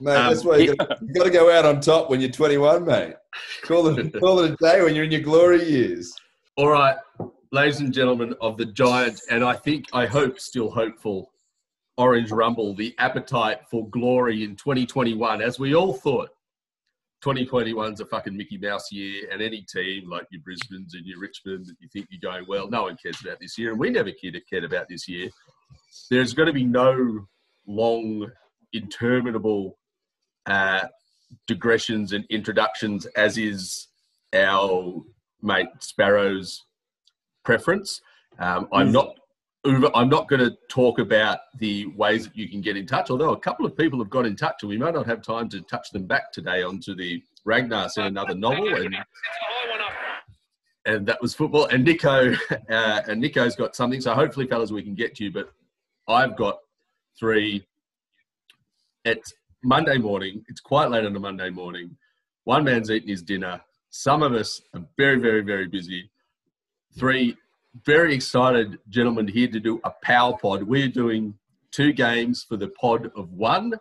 Mate, um, that's why you got to go out on top when you're 21, mate. Call it, call it a day when you're in your glory years. All right, ladies and gentlemen of the Giants, and I think, I hope, still hopeful, Orange Rumble, the appetite for glory in 2021, as we all thought 2021's a fucking Mickey Mouse year, and any team like your Brisbane's and your Richmond that you think you're going well, no one cares about this year, and we never cared about this year. There's going to be no long, interminable uh, digressions and introductions, as is our mate Sparrow's preference. Um, I'm mm. not I'm not going to talk about the ways that you can get in touch, although a couple of people have got in touch, and we may not have time to touch them back today onto the Ragnar in another novel, and, and that was football. And Nico, uh, and Nico's got something. So hopefully, fellas, we can get to you. But I've got three. It's Monday morning. It's quite late on a Monday morning. One man's eating his dinner. Some of us are very, very, very busy. Three very excited gentlemen here to do a power pod. We're doing two games for the pod of one.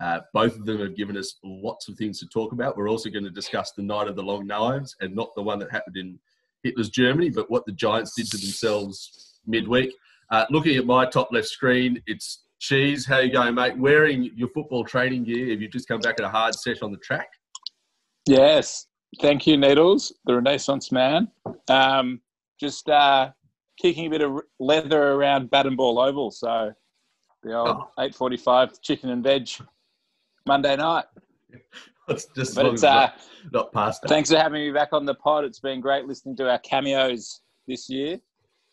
Uh, both of them have given us lots of things to talk about. We're also going to discuss the night of the long knives and not the one that happened in Hitler's Germany, but what the Giants did to themselves midweek. Uh, looking at my top left screen, it's Cheese. How you going, mate? Wearing your football training gear. Have you just come back at a hard set on the track? Yes. Thank you, Needles, the Renaissance man. Um, just uh, kicking a bit of leather around Bat and Ball Oval. So the old oh. 8.45 chicken and veg Monday night. It's just but it's, uh, not past that. Thanks for having me back on the pod. It's been great listening to our cameos this year.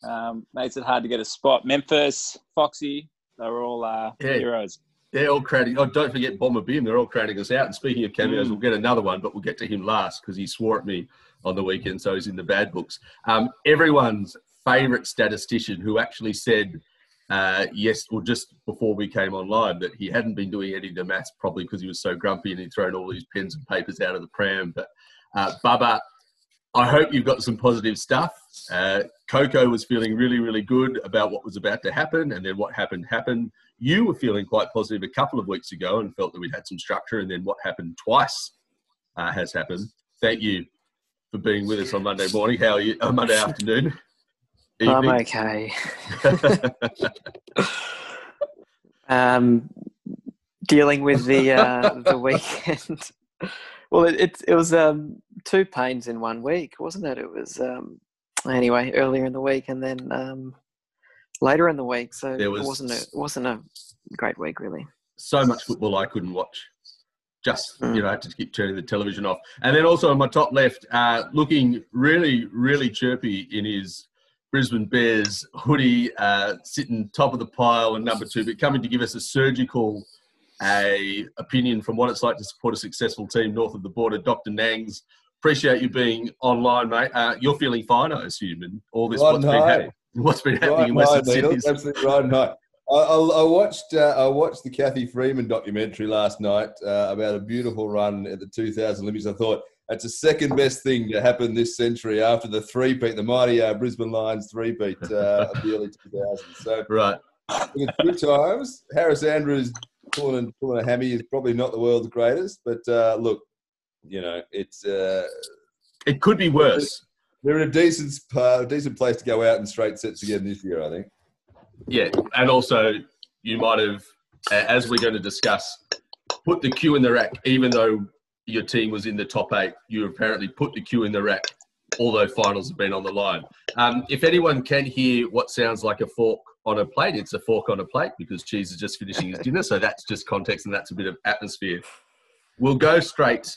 Um, makes it hard to get a spot. Memphis, Foxy, they were all uh, yeah. heroes. They're all crowding. Oh, don't forget Bomber Bim. They're all crowding us out. And speaking of cameos, mm. we'll get another one, but we'll get to him last because he swore at me on the weekend, so he's in the bad books. Um, everyone's favourite statistician who actually said uh, yes, or just before we came online, that he hadn't been doing any of the maths probably because he was so grumpy and he'd thrown all these pens and papers out of the pram. But uh, Bubba, I hope you've got some positive stuff. Uh, Coco was feeling really, really good about what was about to happen, and then what happened happened. You were feeling quite positive a couple of weeks ago and felt that we'd had some structure, and then what happened twice uh, has happened. Thank you for being with us on Monday morning. How are you? Uh, Monday afternoon. Evening. I'm okay. um, dealing with the uh, the weekend. well, it, it, it was um, two pains in one week, wasn't it? It was um, anyway earlier in the week and then um, later in the week. So was, it wasn't a, it wasn't a great week really. So much football I couldn't watch. Just mm. you know, I had to keep turning the television off. And then also on my top left, uh, looking really, really chirpy in his Brisbane Bears hoodie, uh, sitting top of the pile and number two, but coming to give us a surgical a opinion from what it's like to support a successful team north of the border. Dr. Nangs, appreciate you being online, mate. Uh, you're feeling fine, I assume, and all this right what's been happening. What's been happening right in Western Sydney? Absolutely right night. I, I, watched uh, I watched the Cathy Freeman documentary last night uh, about a beautiful run at the 2000 Olympics. I thought that's the second best thing to happen this century after the three beat, the mighty uh, Brisbane Lions three beat uh, of the early 2000s. So, right. Good times. Harris Andrews pulling, a, pulling a hammy is probably not the world's greatest, but uh, look, you know, it's. Uh, it could be worse. They're in a decent, uh, decent place to go out in straight sets again this year, I think. Yeah, and also you might have, as we're going to discuss, put the cue in the rack, even though your team was in the top eight. You apparently put the cue in the rack, although finals have been on the line. Um, if anyone can hear what sounds like a fork on a plate, it's a fork on a plate because Cheese is just finishing his dinner. So that's just context and that's a bit of atmosphere. We'll go straight.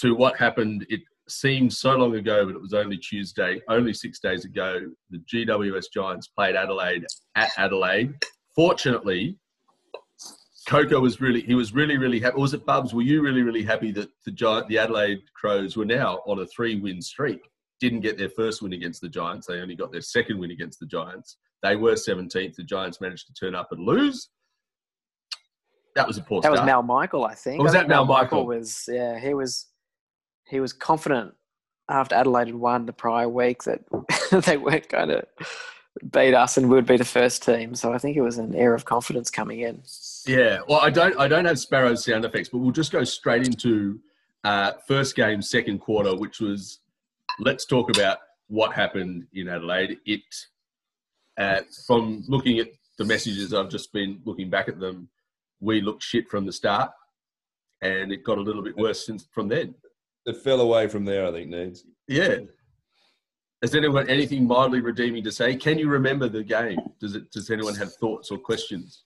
To what happened. It seemed so long ago, but it was only Tuesday, only six days ago. The GWS Giants played Adelaide at Adelaide. Fortunately, Coco was really he was really really happy. Was it Bubs? Were you really really happy that the Giant the Adelaide Crows were now on a three win streak? Didn't get their first win against the Giants. They only got their second win against the Giants. They were 17th. The Giants managed to turn up and lose. That was a poor That start. was Mal Michael, I think. Oh, was I that Mal Michael? Was yeah, he was he was confident after Adelaide had won the prior week that they weren't going to beat us and would be the first team. So I think it was an air of confidence coming in. Yeah, well, I don't, I don't have Sparrow's sound effects, but we'll just go straight into uh, first game, second quarter, which was let's talk about what happened in Adelaide. It, uh, from looking at the messages, I've just been looking back at them. We looked shit from the start, and it got a little bit worse since from then. It fell away from there, I think, needs. Yeah. Has anyone anything mildly redeeming to say? Can you remember the game? Does it? Does anyone have thoughts or questions?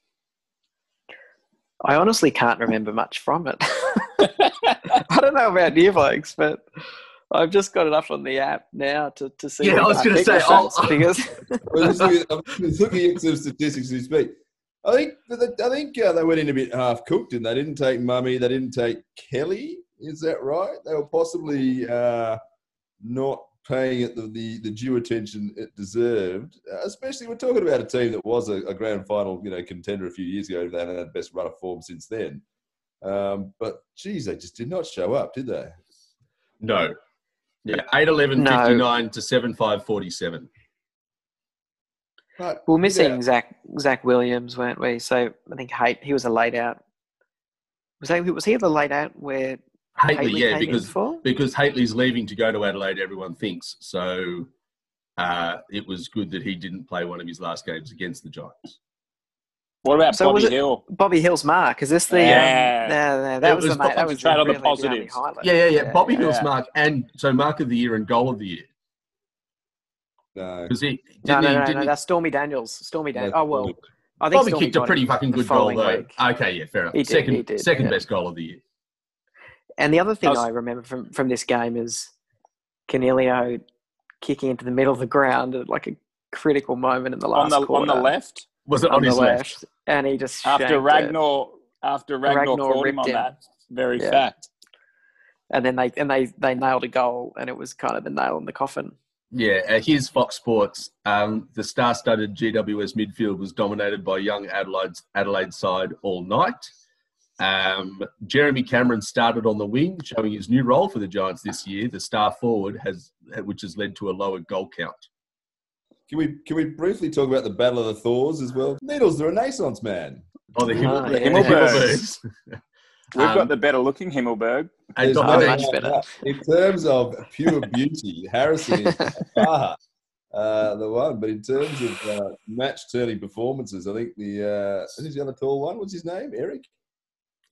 I honestly can't remember much from it. I don't know about you folks, but I've just got it up on the app now to, to see. Yeah, I was gonna think say, I'll- those because Well, just looking, I'm looking at some statistics as we speak. I think I think uh, they went in a bit half cooked, and they didn't take Mummy, they didn't take Kelly. Is that right? They were possibly uh, not paying it the, the, the due attention it deserved. Uh, especially, we're talking about a team that was a, a grand final, you know, contender a few years ago. They had the best run of form since then. Um, but geez, they just did not show up, did they? No. Yeah, 8 11 No. 59 to 7 5 47. But, we're missing yeah, Zach Zach Williams, weren't we? So I think Haight, he was a late out. Was that was he the late out where Hately, Haitley yeah, because for? because Hately's leaving to go to Adelaide, everyone thinks. So uh, it was good that he didn't play one of his last games against the Giants. What about So Bobby Hill? Bobby Hill's mark? Is this the? Yeah. Um, no, no, that It was, was the mate. That was the on the really the only positives. highlight. Yeah, yeah, yeah. Bobby Hill's mark and so mark of the year and goal of the year no. he No, didn't no, he, no, no, didn't he- that's Stormy Daniels. Stormy Daniels. Oh well, I think Bobby Stormy kicked a pretty fucking good goal following though. week. Okay, yeah, fair enough. He did, second, he did, second yeah. best goal of the year. And the other thing I was- I remember from from this game is Coniglio kicking into the middle of the ground at like a critical moment in the On last the quarter. on the left Was it on, on, the his left. left? and he just after shanked it. Ragnar after Ragnar, Ragnar caught him on him. that very Yeah. fact. and then they and they they nailed a goal, and it was kind of the nail in the coffin. Yeah, uh, here's Fox Sports. Um, the star-studded GWS midfield was dominated by young Adelaide's Adelaide side all night. Um, Jeremy Cameron started on the wing, showing his new role for the Giants this year. The star forward has, which has led to a lower goal count. Can we can we briefly talk about the Battle of the Thors as well? Needles, the Renaissance man. Oh, the, Oh, Himmel- yeah. the Himmelbergs. Himmelbergs. We've Um, got the better looking Himmelberg. And There's no much better. In terms of pure beauty, Harrison is far uh, the one. But in terms of uh, match turning performances, I think the uh, who's the other tall one? What's his name? Eric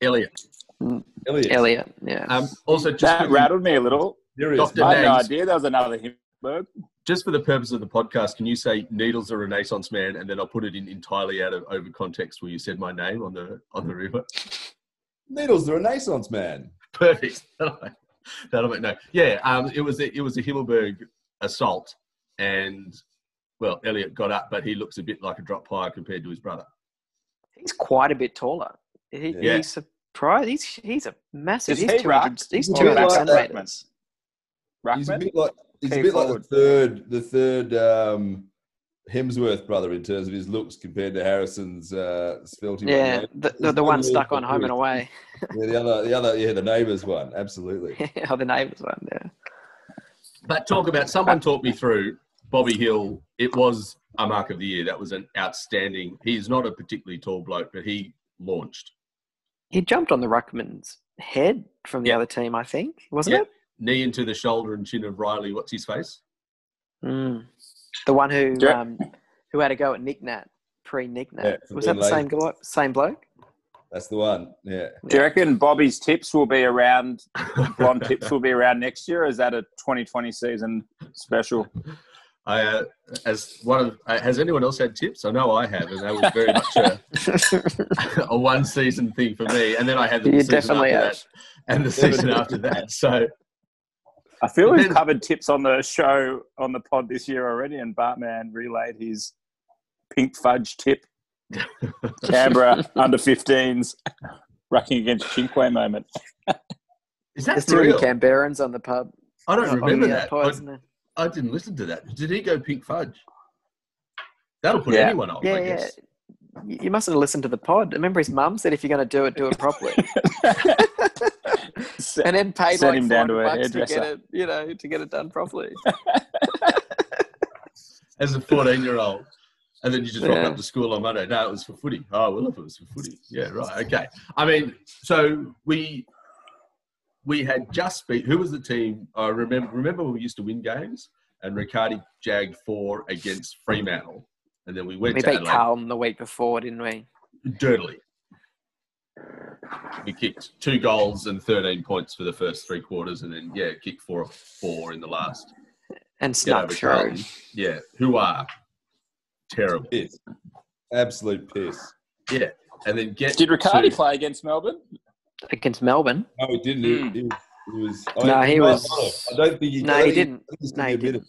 Elliott. Elliott. Elliott, yeah. Um, also, just That for, the, rattled me a little. There he. Dr. I had no idea there was another Himmelberg. just for the purpose of the podcast, can you say Needles a Renaissance man, and then I'll put it in entirely out of over context where you said my name on the on the river. Needles, the Renaissance man. Perfect. That'll make, that'll make no. Yeah, um, it was a, it was a Himmelberg assault, and well, Elliott got up, but he looks a bit like a drop higher compared to his brother. He's quite a bit taller. He, Yeah. He's surprised. He's he's a massive. Is he's he 200. He's two hundred back up centimeters. He's a bit like he's a Key bit like the third the third um, Hemsworth brother in terms of his looks compared to Harrison's uh, svelte. Yeah, man. the, the, the one stuck on home and away. Yeah, the other the other yeah the neighbours one absolutely. oh, the neighbours one. Yeah. But talk about someone talked me through Bobby Hill. It was a mark of the year. That was an outstanding. He's not a particularly tall bloke, but he launched He jumped on the ruckman's head from the Yeah. other team, I think, wasn't Yeah. it? knee into the shoulder and chin of Riley. What's his face? Mm. The one who Yeah. um, who had a go at Nick Nat pre Nick Nat. Yeah, was that being the same guy, same bloke? That's the one. Yeah. Do you reckon Bobby's tips will be around, blonde tips will be around next year? Or is that a 2020 season special? I, uh, as one of, uh, has anyone else had tips? I know I have, and that was very much a, a one season thing for me. And then I had the you season definitely after have. that, and the season after that. So I feel we've Depends- covered tips on the show on the pod this year already, and Bartman relayed his pink fudge tip. Canberra under 15s rucking against Chinque moment. Is There's that too many real? Canberrans on the pub. I don't on remember that. pod, I, isn't there? I didn't listen to that. Did he go pink fudge? That'll put Yeah. anyone off, Yeah, I yeah. guess. You you mustn't have listened to the pod. Remember, his mum said, "If you're going to do it, do it properly." and then paid Send like him down to a bucks to get it, you know, to get it done properly. As a 14 year old. And then you just rock up to school on Monday. No, it was for footy. Oh, well, if it was for footy. Yeah, right. Okay. I mean, so we we had just beat. Who was the team? I remember. Remember, we used to win games, and Riccardi jagged four against Fremantle, and then we went we to beat Adelaide Carlton the week before, didn't we? dirtily. We kicked two goals and 13 points for the first three quarters, and then yeah, kicked four four in the last. And snuck through. Yeah, who are terrible. Piss. Absolute piss. Yeah, and then get Did Riccardi to- play against Melbourne? Against Melbourne. No, he didn't. He- Mm. He, he was. No, he was- I don't think he. No, he didn't. I think he's No, he didn't.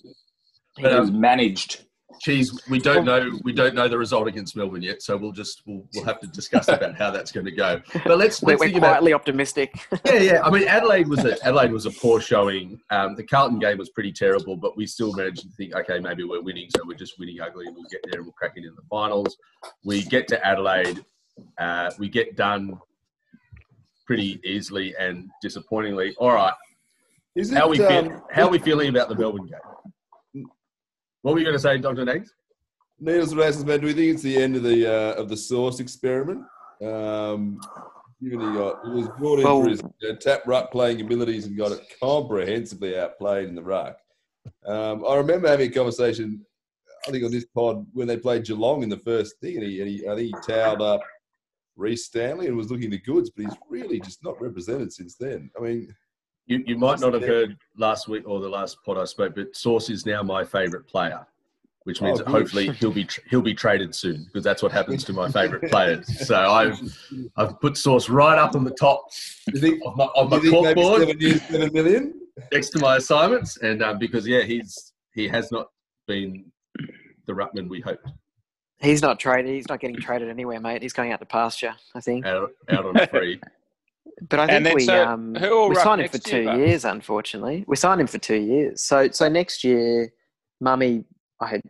But, It um, was managed. Cheese, we don't know. We don't know the result against Melbourne yet, so we'll just we'll, we'll have to discuss about how that's going to go. But let's let's we're think about quietly optimistic. yeah, yeah. I mean, Adelaide was a Adelaide was a poor showing. Um, the Carlton game was pretty terrible, but we still managed to think, okay, maybe we're winning, so we're just winning ugly, and we'll get there and we'll crack it in the finals. We get to Adelaide, uh, we get done pretty easily and disappointingly. All right, Is it, how we feel, um, how are we feeling about the Melbourne game? What were you going to say, Doctor Nags? Needles and races, man. Do we think it's the end of the uh, of the source experiment? Um, given he got he was brought in Well- for his uh, tap ruck playing abilities and got it comprehensively outplayed in the ruck. Um, I remember having a conversation, I think on this pod when they played Geelong in the first thing, and he, and he I think he towed up Rhys Stanley and was looking the goods, but he's really just not represented since then. I mean, You, you might not have heard last week or the last pod I spoke, but Source is now my favourite player, which means Oh, that hopefully he'll be tr- he'll be traded soon because that's what happens to my favourite players. So I've I've put Source right up on the top think, of my, of my you think maybe corkboard seven years, seven million? next to my assignments, and um, because yeah, he's he has not been the ruckman we hoped He's not traded. He's not getting traded anywhere, mate. He's going out to pasture, I think. out, out on free. But I think we so um, who we signed him for next year, two years. Unfortunately, we signed him for two years. So so next year, Mummy, I had,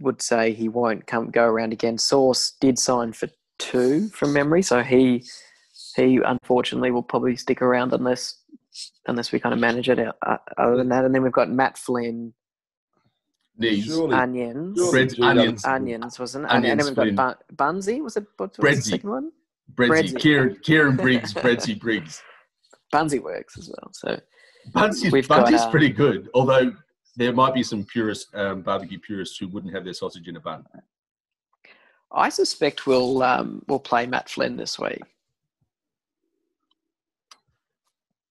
would say he won't come go around again. Source did sign for two from memory, so he he unfortunately will probably stick around unless unless we kind of manage it. out- uh, Other than that, and then we've got Matt Flynn, Knees, Surely, onions, surely Breads, onions. onions wasn't it? And, and Onions, then we've got Flynn. Bun- Bunsey. Was it what was the second one? Bredsy, Bredsy. Kieran, Kieran Briggs, Bredsy Briggs. Bunsey works as well. So Bunsy's, We've got, uh, pretty good, although there might be some purist um, barbecue purists who wouldn't have their sausage in a bun. I suspect we'll um, we'll play Matt Flynn this week.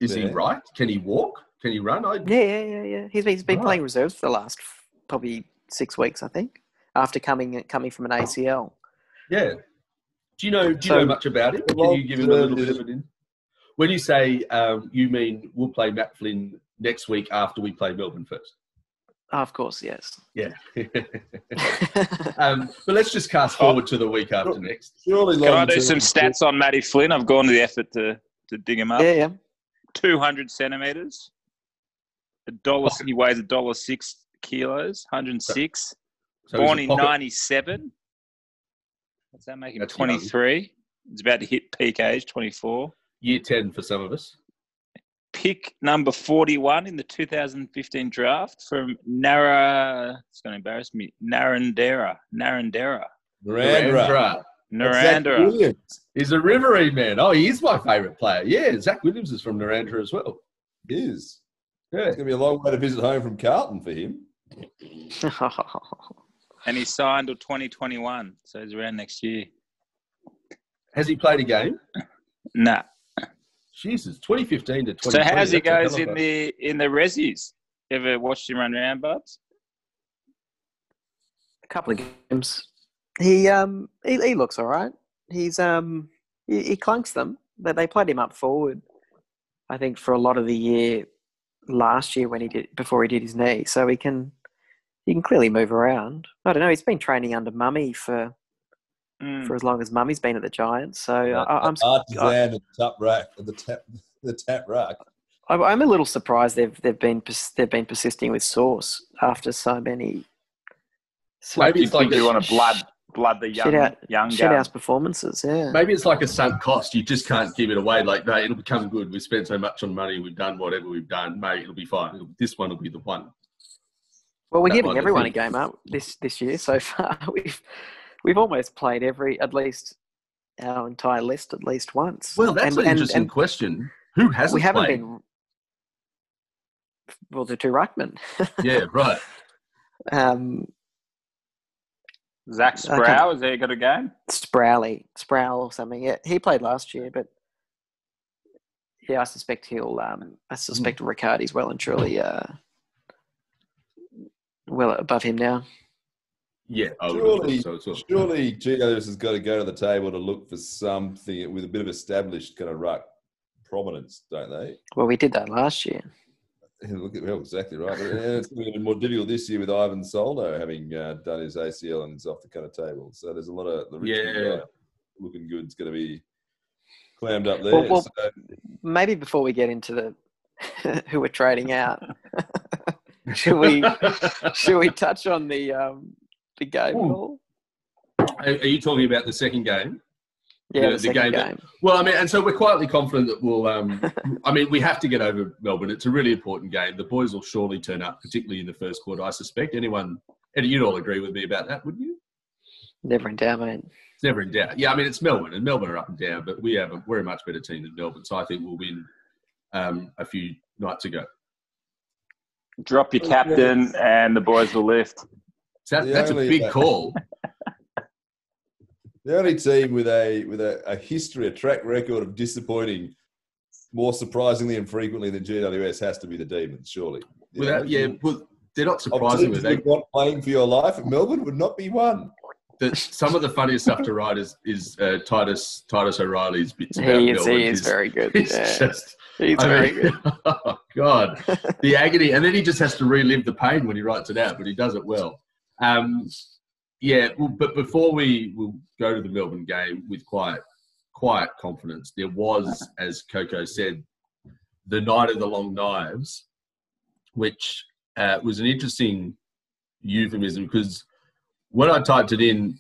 Is he right? Can he walk? Can he run? I, Yeah, yeah, yeah, yeah. He's been, he's been Right. playing reserves for the last probably six weeks, I think, after coming coming from an ACL. yeah. Do you know? Do you So- know much about it? Can you give him a little bit of an in? When you say um, you mean we'll play Matt Flynn next week after we play Melbourne first? Oh, of course, yes. Yeah. um, but let's just cast forward to the week after next. surely Can I do term- some stats on Matty Flynn? I've gone to the effort to, to dig him up. yeah, yeah. 200 centimeters. A dollar. He weighs a dollar six kilos. 106. So he's Born in pocket- 97. What's that make him? That's young. 23. He's about to hit peak age, 24. year 10 for some of us. Pick number 41 in the 2015 draft from Nara. It's going to embarrass me. Narrandera. Narrandera. Narendra. Narendra. Narrandera. Williams. He's a Riverina man. Oh, he is my favourite player. Yeah, Zach Williams is from Narrandera as well. Is. Yeah. It's going to be a long way to visit home from Carlton for him. And he signed till 2021. So he's around next year. Has he played a game? Nah. Jesus, 2015 to 2020. So how's he that's goes in the in the resis? Ever watched him run around, Buds? a couple of games. He um he, he looks all right. He's um he, he clunks them. but they played him up forward. I think for a lot of the year, last year when he did before he did his knee, so he can he can clearly move around. I don't know. He's been training under Mummy for Mm. for as long as Mummy's been at the Giants, so I, I'm artisan and top rack, the tap, the tap rack. I'm I'm a little surprised they've they've been they've been persisting with Sauce after so many. so Maybe Do you it's like you a- want to blood blood the young out young shit gun? house performances. Yeah, Maybe it's like a sunk cost. You just can't give it away. Like, no, it'll become good. We've spent so much on money. We've done whatever we've done. Mate, it'll be fine. It'll- this one will be the one. Well, we're that giving might be everyone a game up this this year so far. We've we've almost played every at least our entire list at least once. Well, that's And- an and- interesting and question. Who hasn't we haven't played? been. Well, the two ruckmen. Yeah, right. um, Zach Okay. Sproule has he got a game? Sprowley, Sproul or something. Yeah, he played last year, but yeah, I suspect he'll. Um, I suspect Riccardi's well and truly uh, well above him now. Yeah, I would Surely, thought so as well. surely GWS has got to go to the table to look for something with a bit of established kind of ruck prominence, don't they? Well, we did that last year. Look at well, exactly right. And it's going to be even more difficult this year with Ivan Soldo having uh, done his ACL and is off the kind of table. So there's a lot of the Yeah. looking good. It's going to be clammed up there. Well- well- so, Maybe before we get into the who we're trading out, should we should we touch on the um, the game? Ooh. Ball? Are are you talking about the second game? Yeah, The- the, the second game game. that- Well, I mean, and so we're quietly confident that we'll. Um, I mean, we have to get over Melbourne. It's a really important game. The boys will surely turn up, particularly in the first quarter. I suspect. Anyone, Eddie, you'd all agree with me about that, wouldn't you? Never in doubt, mate. It's never in doubt. Yeah, I mean, it's Melbourne, and Melbourne are up and down, but we have a, we're a much better team than Melbourne. So I think we'll win um, a few nights ago. Drop your captain, and the boys will lift. That, The that's a big call. the only team with a with a, a history, a track record of disappointing more surprisingly and frequently than GWS has to be the Demons, surely. You Without, know, yeah, well, they're not surprisingly. opportunities They, you want playing for your life at Melbourne would not be one. The, some of the funniest stuff to write is, is uh, Titus Titus O'Reilly's bits about He is, he is very good. It's Yeah. just, He's I very mean, good. oh God, the agony, and then he just has to relive the pain when he writes it out, but he does it well. Um, yeah, well, but before we will go to the Melbourne game with quiet, quiet confidence, there was, as Coco said, the night of the long knives, which uh, was an interesting euphemism because when I typed it in,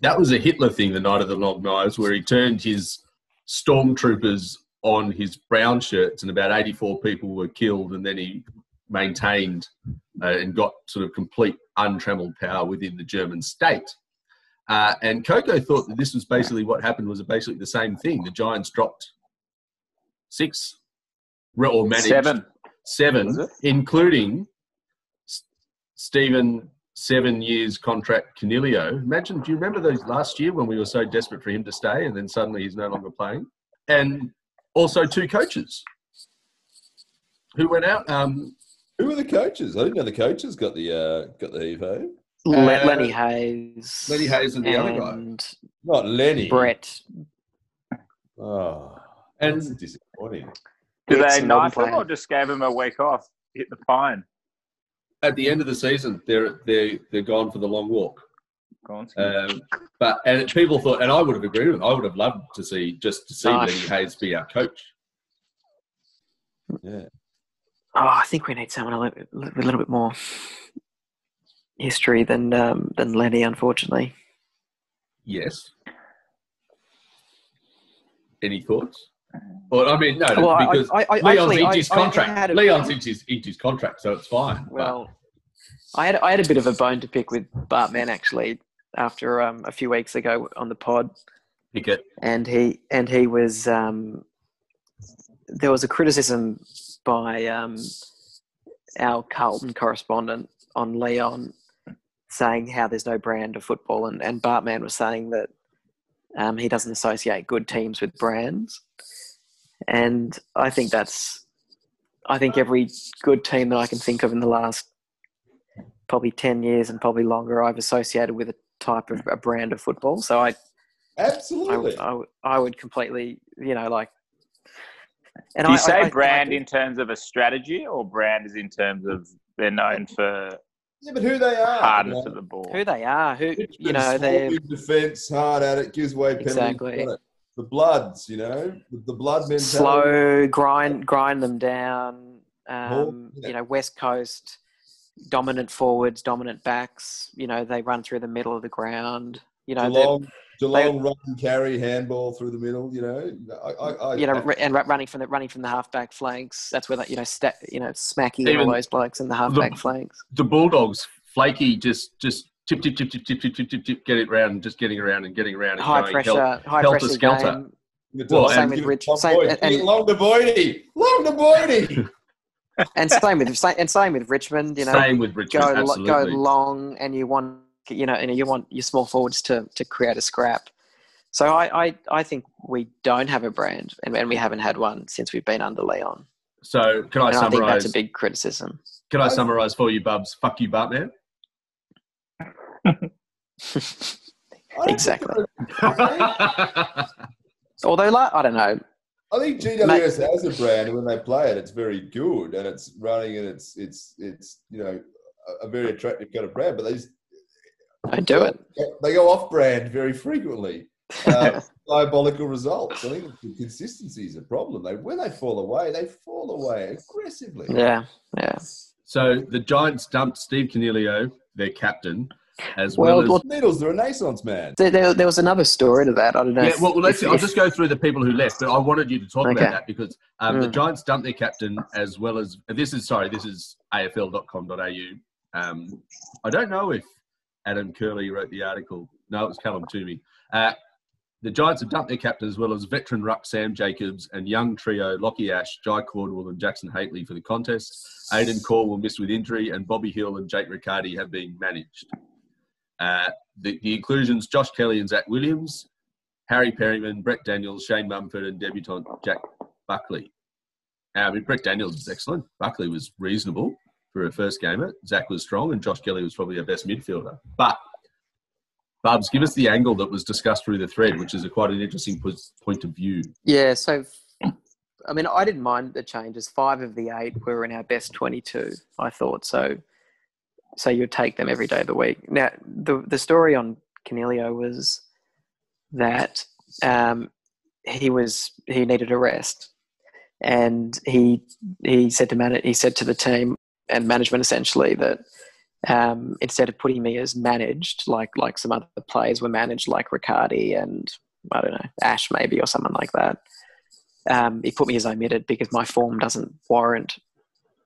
that was a Hitler thing, the night of the long knives, where he turned his stormtroopers on his brown shirts and about 84 people were killed and then he maintained uh, and got sort of complete untrammeled power within the German state. Uh, and Coco thought that this was basically what happened was basically the same thing. The Giants dropped six or managed Seven. seven, including S- Stephen seven years contract Coniglio. Imagine, do you remember those last year when we were so desperate for him to stay and then suddenly he's no longer playing? And also two coaches who went out. Um, Who were the coaches? I didn't know the coaches got the uh, got the heave ho. Le- Uh, Lenny Hayes. Lenny Hayes and the other guy. Not Lenny. Brett. Oh, And- that's disappointing. Did they a knife him or just gave him a week off? Hit the pine. At the end of the season, they're they're they're gone for the long walk. Go on. Um, but and people thought, and I would have agreed with. Them, I would have loved to see just to see Nice. Lenny Hayes be our coach. Yeah. Oh, I think we need someone a little, with a little bit more history than um, than Lenny, unfortunately. Yes. Any thoughts? Well, I mean, no, Well, because I, I, Leon's actually, his I- I contract. a- Leon's inked his, contract, so it's fine. But Well, I had I had a bit of a bone to pick with Bartman actually after um, a few weeks ago on the pod, pick it. and he and he was um, there was a criticism by um, our Carlton correspondent on Leon saying how there's no brand of football, and, and Bartman was saying that um, he doesn't associate good teams with brands, and I think that's I think every good team that I can think of in the last probably 10 years and probably longer I've associated with a type of a brand of football so I I, Absolutely. would- I, I would completely, you know, like And Do you I- I- say I- I brand do- in terms of a strategy or brand is in terms of they're known for Yeah, but who they are? you hardness know? of the ball? who they are? Who you know they're in defence, hard at it, gives away penalties. Exactly. Got it. The Bloods, you know, the, the blood mentality. slow, grind grind them down. Um. You know, West Coast dominant forwards, dominant backs. You know, they run through the middle of the ground. You know, they're- Geelong, Geelong run and carry handball through the middle. You know, I, I, I, you know, r- and running from the running from the halfback flanks. That's where that you know, sta you know, Smacky and Even all those blokes in the halfback flanks. The Bulldogs, flaky, just just tip tip tip tip tip tip tip tip tip, get it round, and just getting around and getting around. And High going, pressure, help- high helter pressure skelter. game. Well, to- same with give Rich- same- Boyd. and- Give long the Boydie. Long the Boydie. and same with sa- and same with Richmond. You know, Same with Richmond, go lo- go long, and you want you know, and you want your small forwards to to create a scrap. So I I, I think we don't have a brand, and, and we haven't had one since we've been under Leon. So can I And I think summarise? that's a big criticism. Can I summarise for you, Bubs? Fuck you, Bartman. I don't Exactly. Although, like, I don't know. I think GWS has a brand, when they play it, it's very good, and it's running, and it's it's it's you know a, a very attractive kind of brand. But they just, I do it. they go off brand very frequently. Uh, diabolical results. I think the consistency is a problem. They when they fall away, they fall away aggressively. Yeah, yeah. so the Giants dumped Steve Coniglio, their captain, as Well, well, as. well- Needles, the Renaissance man. There, there, there was another story to that. I don't know. yeah, if- well, well, let's. if- I'll if- just go through the people who left, but I wanted you to talk Okay. about that because um, the Mm. Giants dumped their captain as well as. This is sorry. This is AFL.com.au. Um, I don't know if Adam Curley wrote the article. No, it was Callum Twomey. Uh, the Giants have dumped their captain as well as veteran ruck Sam Jacobs and young trio Lachie Ash, Jye Caldwell, and Jackson Hately for the contest. Aidan will miss with injury, and Bobby Hill and Jake Riccardi have been managed. Uh, the, the inclusions Josh Kelly and Zach Williams, Harry Perryman, Brent Daniels, Shane Mumford, and debutant Jack Buckley. Uh, Brent Daniels was excellent. Buckley was reasonable for a first gamer. Zach was strong, and Josh Kelly was probably our best midfielder. But Bubs, give us the angle that was discussed through the thread, which is a quite an interesting point of view. Yeah, so I mean, I didn't mind the changes. Five of the eight were in our best twenty-two. I thought so. So you'd take them every day of the week. Now, the the story on Coniglio was that um, he was he needed a rest, and he he said to man he said to the team and management essentially that um, instead of putting me as managed like like some other players were managed like Riccardi and I don't know Ash maybe or someone like that. Um, he put me as omitted because my form doesn't warrant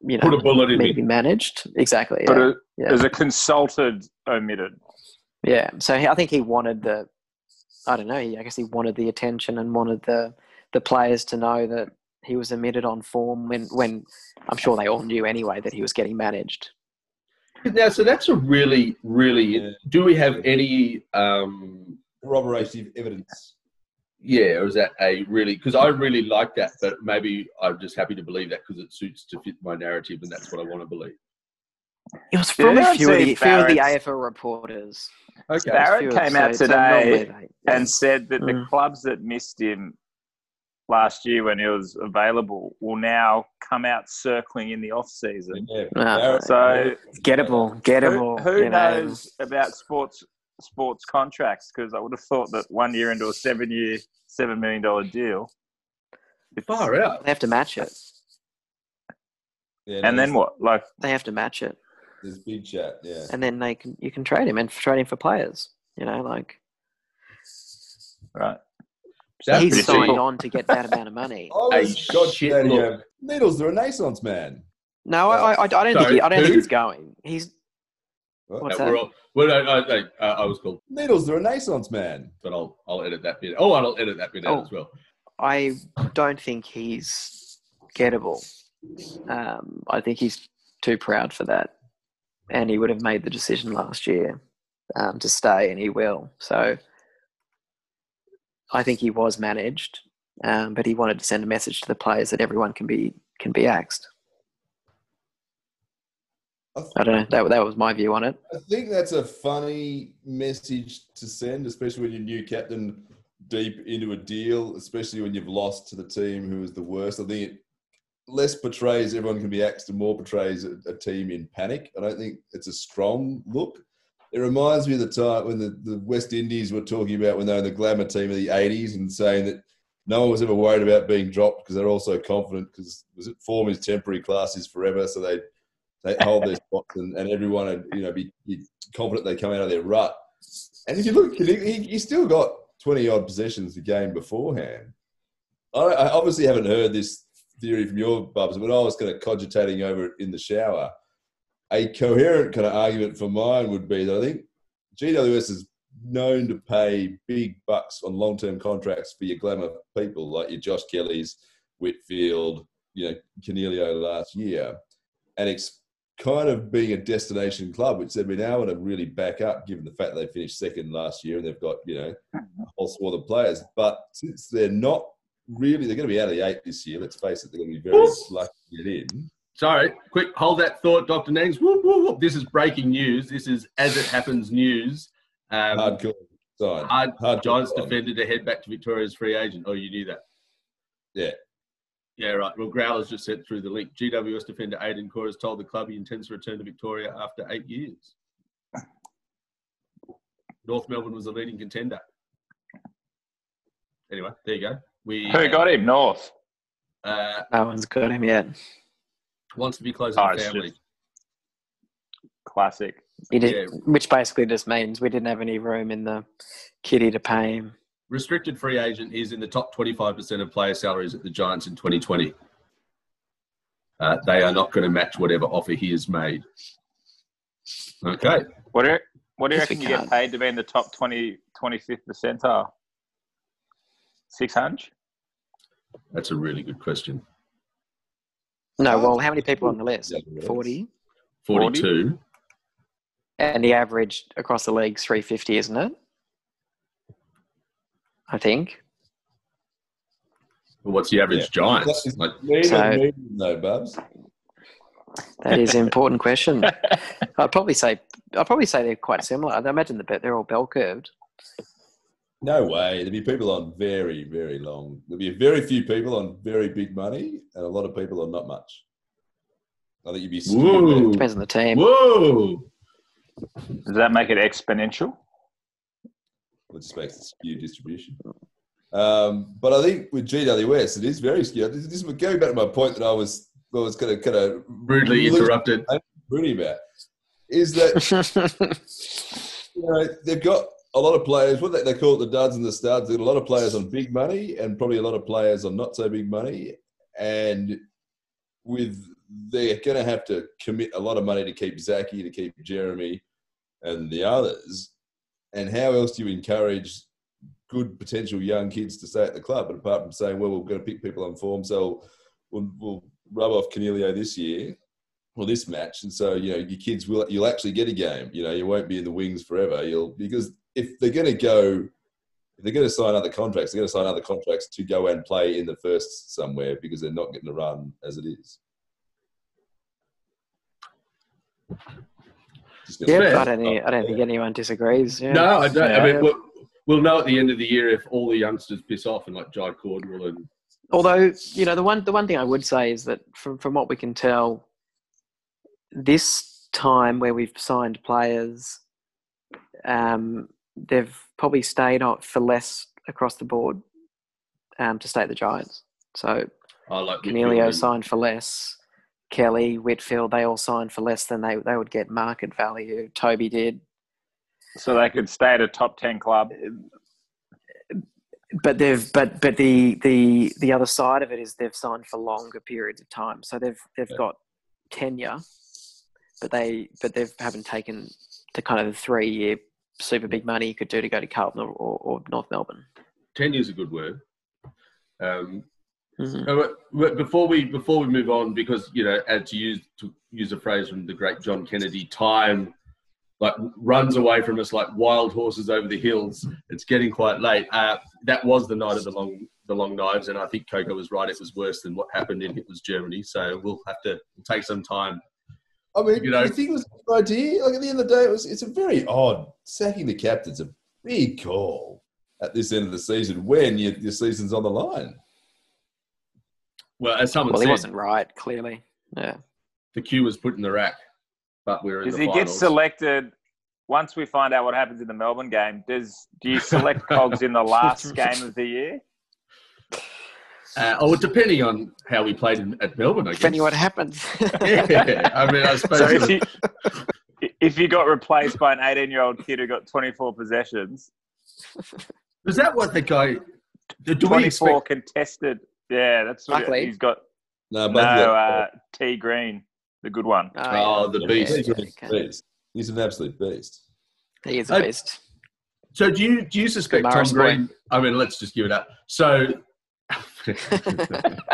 you know Put a bullet in me to be managed exactly. But yeah. a, yeah. as a consulted omitted. Yeah, so he, I think he wanted the, I don't know. He, I guess he wanted the attention and wanted the the players to know that he was omitted on form when when I'm sure they all knew anyway that he was getting managed. Now, so that's a really, really. Yeah. Do we have any? Um, Corroborative evidence. Yeah, or is that a really? Because I really like that, but maybe I'm just happy to believe that because it suits to fit my narrative, and that's what I want to believe. It was from a I'd few of the, few of the AFL reporters. Okay. Barrett Few came out so- so today they- yeah. and said that the Mm. clubs that missed him last year when he was available will now come out circling in the off season. Yeah. Ah, Barrett- So gettable, who, gettable. who you know. knows about sports sports contracts? Because I would have thought that one year into a seven year, seven million dollar deal, it's- Far out. They have to match it. Yeah, and there's- then what? Like They have to match it, There's big chat. Yeah. and then they can you can trade him and trade him for players. You know, like right. That's he's signed cheap. on to get that amount of money. oh, was Hey, God, shit, Daddy, Needles, the Renaissance man. No, I, I, I don't think he, I don't who? think he's going. He's What? What's that? all, well, no, no, no, uh, I was called, Needles, the Renaissance man. but I'll I'll edit that bit. Oh, I'll edit that bit out Oh. as well. I don't think he's gettable. Um, I think he's too proud for that, and he would have made the decision last year um, to stay, and he will. So I think he was managed, um, but he wanted to send a message to the players that everyone can be can be axed. I, I don't know. That that was my view on it. I think that's a funny message to send, especially when your new captain deep into a deal, especially when you've lost to the team who is the worst. I think it less portrays everyone can be axed and more portrays a, a team in panic. I don't think it's a strong look. It reminds me of the time when the, the West Indies were talking about when they were the glamour team of the 80s and saying that no one was ever worried about being dropped because they're all so confident because was it form is temporary, class is forever. So they hold their spots and, and everyone would, you know be, be, confident they come out of their rut. And if you look, he, he still got 20 odd possessions a game beforehand. I, I obviously haven't heard this theory from your bubs, but I was kind of cogitating over it in the shower. A coherent kind of argument for mine would be that I think GWS is known to pay big bucks on long term contracts for your glamour people like your Josh Kellys, Whitfield, you know, Coniglio last year. And kind of being a destination club, which they've been able to really back up given the fact they finished second last year and they've got, you know, a whole swath of players. But since they're not really, they're going to be out of the eight this year, let's face it, they're going to be very lucky to get in. Sorry, quick, hold that thought, Dr. Nangs. Whoop, whoop, whoop. This is breaking news. This is as it happens news. Um, Hardcore. Side. Hard, Hard Giants defender to head back to Victoria's free agent. Oh, you knew that? Yeah. Yeah, right. Well, Growler's just sent through the link. GWS defender Aidan Corr has told the club he intends to return to Victoria after eight years. North Melbourne was a leading contender. Anyway, there you go. We Who got him? North. uh, No one's got him yet. wants to be closer Oh, to it's family. Classic. He did, Yeah. Which basically just means we didn't have any room in the kitty to pay him. Restricted free agent is in the top 25% of player salaries at the Giants in 2020. Uh, they are not going to match whatever offer he has made. Okay. What do you, what do you reckon you get paid to be in the top 20, 25th percentile? 600? That's a really good question. No, well, how many people on the list? Yeah, 40. 42. And the average across the league's 350, isn't it? I think. What's the average Giants? That's Like, So- medium though, Bubs. That is an important question. I'd probably say I'd probably say they're quite similar. I imagine the they're all bell curved. No way. There'd be people on very, very long. There'd be very few people on very big money and a lot of people on not much. I think you'd be skewed Whoa. Depends on the team. whoa. Does that make it exponential? It just makes it skewed distribution. Um, but I think with GWS, it is very skewed. This, this is going back to my point that I was I was going to kind of Rudely interrupted. Rudy about is that you know, they've got a lot of players. What they, they call it, the duds and the studs. They've got a lot of players on big money, and probably a lot of players on not so big money. And with they're going to have to commit a lot of money to keep Zaki, to keep Jeremy, and the others. And how else do you encourage good potential young kids to stay at the club? But apart from saying, well, we're going to pick people on form, so we'll, we'll rub off Coniglio this year well this match and so you know your kids will you'll actually get a game. You know you won't be in the wings forever. You'll because if they're going to go if they're going to sign other contracts they're going to sign other contracts to go and play in the first somewhere because they're not getting a run as it is yeah, Fair. I don't, think, I don't think anyone disagrees. Yeah. No, I don't. I mean, we'll, we'll know at the end of the year if all the youngsters piss off and like Jye Caldwell and Although you know the one the one thing I would say is that from from what we can tell, this time where we've signed players, um, they've probably stayed on for less across the board um, to stay at the Giants. So I like Coniglio signed for less. Kelly, Whitfield, they all signed for less than they, they would get market value. Toby did. So they could stay at a top 10 club. but they've but but the the the other side of it is they've signed for longer periods of time so they've they've Yeah. got tenure but they but they haven't taken the kind of the three year super big money you could do to go to Carlton or, or, or North Melbourne Ten years a good word. Um, Mhm. Uh, but- but Before we before we move on, because you know, as to use to use a phrase from the great John Kennedy, time like runs away from us like wild horses over the hills. It's getting quite late. Uh, that was the night of the long the long knives, and I think Coco was right. It was worse than what happened in Hitler's Germany. So we'll have to take some time. I mean, You know- you think it was a good idea? Like at the end of the day, it was it's a very odd sacking the captain's a big call, at this end of the season when your, your season's on the line. Well, as someone Well, he wasn't right, clearly. Yeah. the cue was put in the rack, but we're in Does the he get selected once we find out what happens in the Melbourne game? Does do you select Cogs in the last game of the year? Uh, oh, depending on how we played in, at Melbourne, I guess. Depending what happens. yeah, I mean, I suppose. So if you if you got replaced by an 18 year old kid who got 24 possessions, is that what the guy? Do 24 expect? contested, yeah, that's what Buckley? he's got. No, No, uh, T Green, the good one. Oh, the yeah, beast. he's, yeah, a okay. beast. he's an absolute beast. He is a I- beast. So do you do you suspect Tom Morris boy. Green? I mean, let's just give it up. So.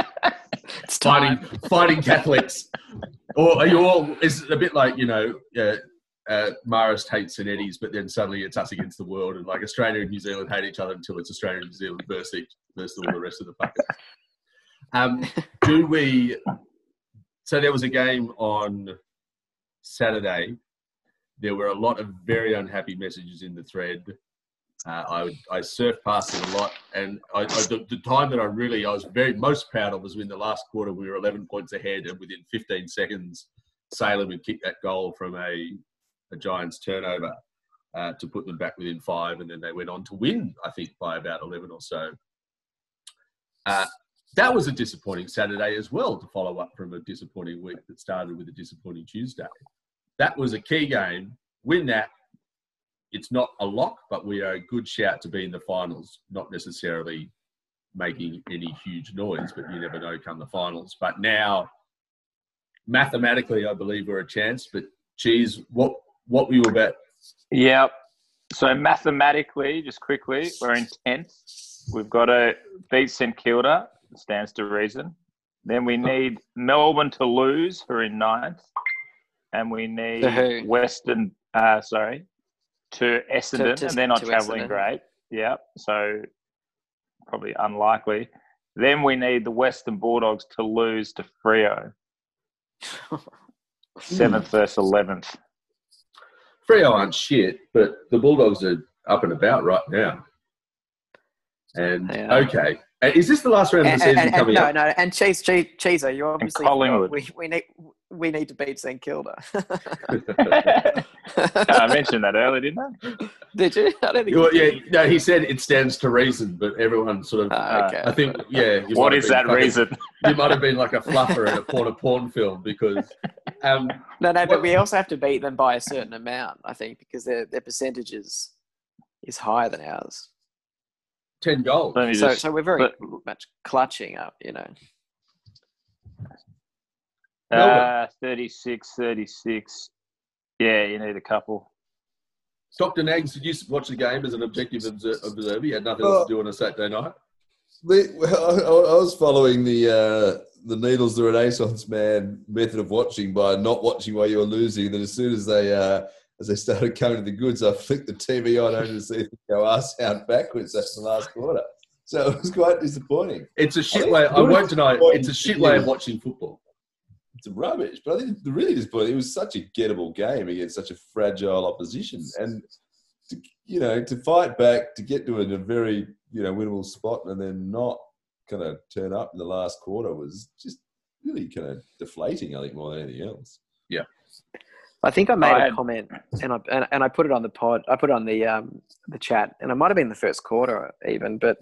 It's fighting fighting Catholics, or are you all? Is it a bit like you know, uh, uh, Marist hates and Eddie's, but then suddenly it's us against the world, and like Australia and New Zealand hate each other until it's Australia and New Zealand versus each, versus all the rest of the fuckers. Um, do we? So there was a game on Saturday. There were a lot of very unhappy messages in the thread. Uh, I, I surfed past it a lot, and I, I, the, the time that I really I was very most proud of was in the last quarter. We were 11 points ahead, and within 15 seconds, Salem had kicked that goal from a, a Giants turnover uh, to put them back within five, and then they went on to win. I think by about 11 or so. Uh, that was a disappointing Saturday as well to follow up from a disappointing week that started with a disappointing Tuesday. That was a key game. Win that, it's not a lock, but we are a good shout to be in the finals. Not necessarily making any huge noise, but you never know come the finals. But now, mathematically, I believe we're a chance. But geez, what what were you about? Yep. So mathematically, just quickly, we're in 10th. We've got to beat St Kilda, stands to reason. Then we need Melbourne to lose, who are in ninth. And we need To? Western, uh, sorry, to Essendon, to- and they're not travelling Essendon. great. Yeah, So probably unlikely. Then we need the Western Bulldogs to lose to Freo, seventh versus 11th. Freo aren't shit, but the Bulldogs are up and about right now. And okay, is this the last round of the season and, and, coming no, up? no, and Cheese, Cheese, Cheeser, you obviously Collingwood. we, we need we need to beat St Kilda. I mentioned that earlier, didn't I? Did you? I don't think. Well, you yeah, did. no, he said it stands to reason, but everyone sort of. Ah, okay. I think, yeah. you What might have is been that fucking- reason? You might have been like a fluffer in a porn porn film because um, No, no, What- but we also have to beat them by a certain amount, I think, because their their percentages is higher than ours. Ten goals. So, just, so we're very but- much clutching up, you know. uh, 36, 36. Yeah, you need a couple. Dr. Nangs, did you watch the game as an objective observer? You had nothing else to do on a Saturday night. The, well, I, I was following the uh, the Needles the Renaissance Man method of watching by not watching while you were losing. And then as soon as they uh, as they started coming to the goods, I flicked the TV on only to see it go ass out backwards. That's the last quarter. So it was quite disappointing. It's a shit think way. I won't deny it. It's a shit way of watching football. It's rubbish, but I think the really disappointing. It was such a gettable game against such a fragile opposition, and to, you know to fight back to get to a, very you know winnable spot and then not kind of turn up in the last quarter was just really kind of deflating. I think more than anything else. I think I made I a had- comment and I and, and I put it on the pod. I put it on the um, the chat, and it might have been the first quarter even, but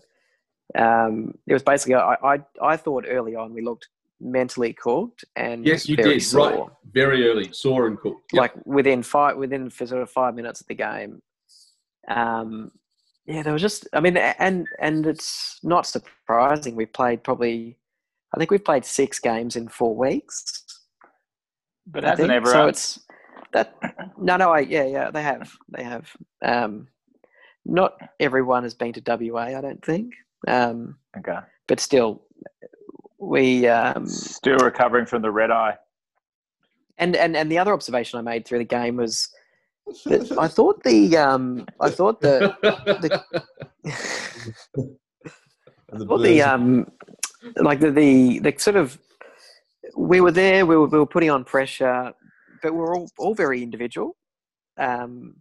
um, it was basically I, I I thought early on we looked mentally cooked and Yes, you very did. sore. Right. Very early. Saw and cooked. Yep. Like within five within sort of five minutes of the game. Um, yeah, there was just I mean, and and it's not surprising. We played probably, I think we've played six games in four weeks. But I hasn't think. everyone? So it's that. No, no, I, yeah, yeah, they have, they have. Um, not everyone has been to WA, I don't think, um, okay. but still, we. Um, Still recovering from the red eye. and and and the other observation I made through the game was that I thought the um, I thought the. And the Well, the um, like the, the the sort of we were there, we were, we were putting on pressure, but we we're all all very individual. Um,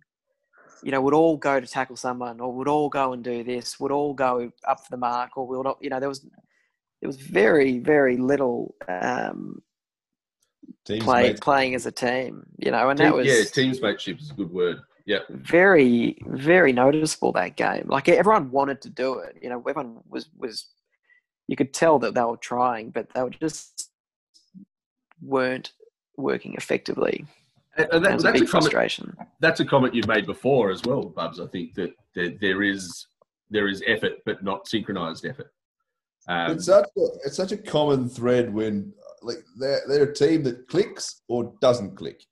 you know, would all go to tackle someone, or would all go and do this, would all go up for the mark, or will not. You know, there was there was very very little um, play, playing as a team. You know, and that was yeah, teams mateship is a good word. Yeah, very very noticeable that game. Like everyone wanted to do it. You know, everyone was was you could tell that they were trying, but they were just weren't working effectively. and, and That that, was a that's a big comment. frustration. That's a comment you've made before as well, Bubs. I think that there, there is there is effort, but not synchronized effort. Um, It's such a, it's such a common thread when like they're they're a team that clicks or doesn't click,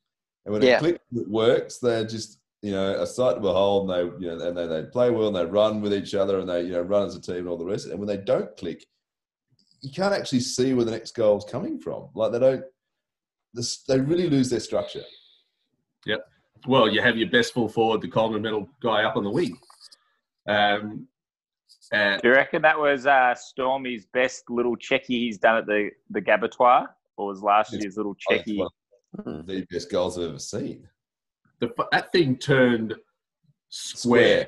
and when Yeah. it clicks, it works. They're just you know a sight to behold, and they you know and they, they play well and they run with each other and they you know run as a team and all the rest. And when they don't click, you can't actually see where the next goal is coming from. Like they don't, this, they really lose their structure. Yep. Well, you have your best full forward, the Coleman medal guy, up on the wing. Um, uh, Do you reckon that was uh, Stormy's best little checky he's done at the the Gabatoir, or was last It's- year's little Oh, checky? one the best goals I've ever seen. the, that thing turned square,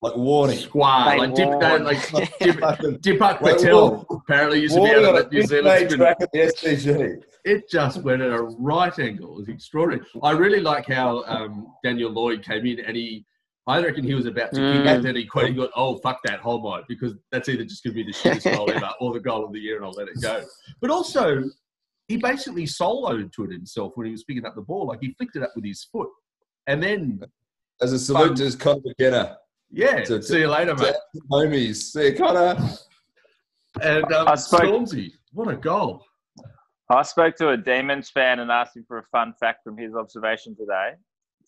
Like warning. square, like Dip, uh, like Dip, Dipak Patel apparently used to be out of New fifth Zealand made spin. track at the SCG. It just went at a right angle. It was extraordinary. I really like how um, Daniel Lloyd came in and he, I reckon he was about to kick Mm. it, and he quite he got, oh, fuck that, hold on, because that's either just going to be the shittest goal ever or the goal of the year and I'll let it go. But also, he basically soloed to it himself when he was picking up the ball. Like he flicked it up with his foot. And then, As a salute Um, to Conor McKenna. yeah, So- see you later, mate. Homies. See you, Connor. And um, I spoke- Stormzy, what a goal. I spoke to a Demons fan and asked him for a fun fact from his observation today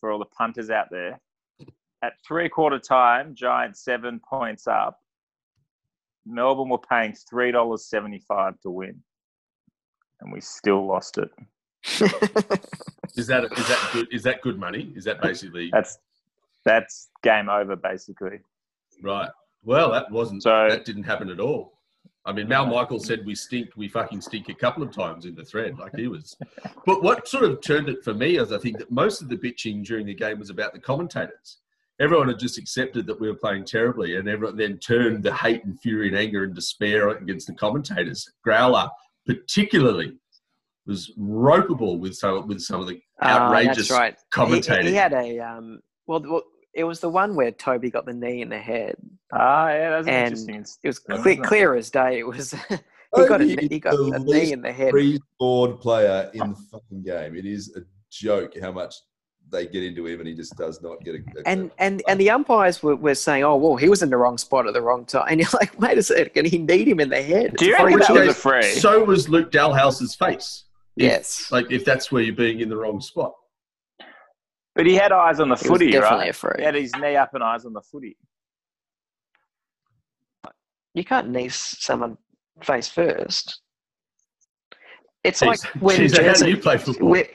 for all the punters out there. At three quarter time, Giants seven points up. Melbourne were paying three dollars seventy five to win, and we still lost it. Is that is that good? Is that good money? Is that basically That's that's game over basically. right? Well, that wasn't. So- that didn't happen at all. I mean, Mal Michael said we stink. We fucking stink a couple of times in the thread, like he was. But what sort of turned it for me is I think that most of the bitching during the game was about the commentators. Everyone had just accepted that we were playing terribly, and everyone then turned the hate and fury and anger and despair against the commentators. Growler, particularly, was ropeable with some with some of the Ah, outrageous that's right. He- commentating. He, had a um. Well, well, it was the one where Toby got the knee in the head. Ah, yeah, that's And interesting. It was clear, wasn't clear as day. It was. he Toby got a, he got the a knee in the head. Free scored player in the fucking game. It is a joke how much they get into him and he just does not get a. a And and and the umpires were, were saying, "Oh, well, he was in the wrong spot at the wrong time." And you're like, "Wait a second, he need him in the head." Do you It's a reckon that was a free? So was Luke Dalhouse's face. If- Yes, Like if that's where you're being in the wrong spot. But he had eyes on the It was footy, definitely right? a free. He had his knee up and eyes on the footy. you can't knee someone face first. It's Jeez. like when Jeez, how do Jezza, you play football? when-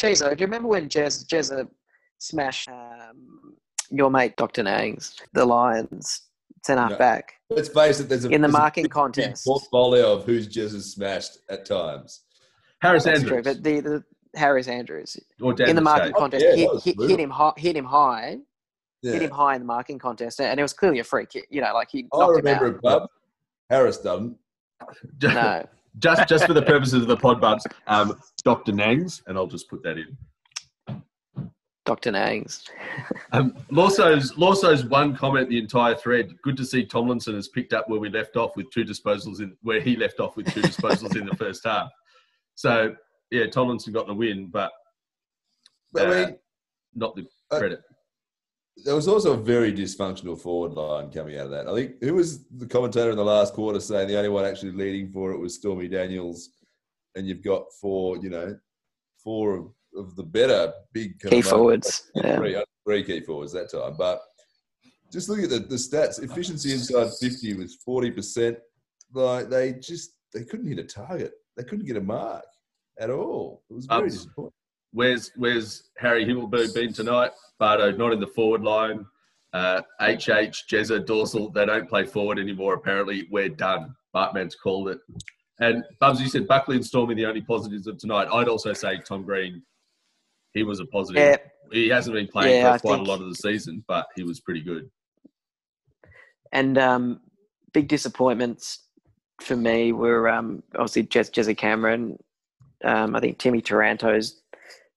Jezza, do you remember when Jez, Jezza smashed um, your mate Dr. Nangs, the Lions, centre half No. back, Let's face it, there's a in the there's a marking contest? portfolio of who's jizz smashed at times. Harris That's Andrews true, but the, the Harris Andrews or in the Mistake. marking Oh, contest yeah, hit, hit, hit him high, hit him high, Yeah. hit him high in the marking contest, and it was clearly a free kick. You know, like he I knocked him remember out. it, bub. Harris doesn't. No, just just for the purposes of the pod bubs, um, Dr. Nangs, and I'll just put that in. Dr. Nangs. Um, Lawso's Lawso's one comment the entire thread. Good to see Tomlinson has picked up where we left off with two disposals in where he left off with two disposals in the first half. So yeah, Tomlinson got the win, but But I Uh, mean, not the Uh, credit. there was also a very dysfunctional forward line coming out of that. I think who was the commentator in the last quarter saying the only one actually leading for it was Stormy Daniels, and you've got four, you know, four of, of the better big Key forwards. Yeah. three, uh, three key forwards that time. But just look at the, the stats. Efficiency inside 50 was 40%. Like they just they couldn't hit a target. They couldn't get a mark at all. It was very Um, disappointing. Where's where's Harry Himmelberg been tonight? Bardo not in the forward line. Uh, HH, Jezza, Dorsal, they don't play forward anymore. Apparently, we're done. Bartman's called it. And Bubs, you said Buckley and Stormy the only positives of tonight. I'd also say Tom Green. He was a positive. Yeah, He hasn't been playing Yeah, for I quite think- a lot of the season, but he was pretty good. And um, big disappointments for me were um, obviously Jez, Jesse Cameron. Um, I think Timmy Taranto's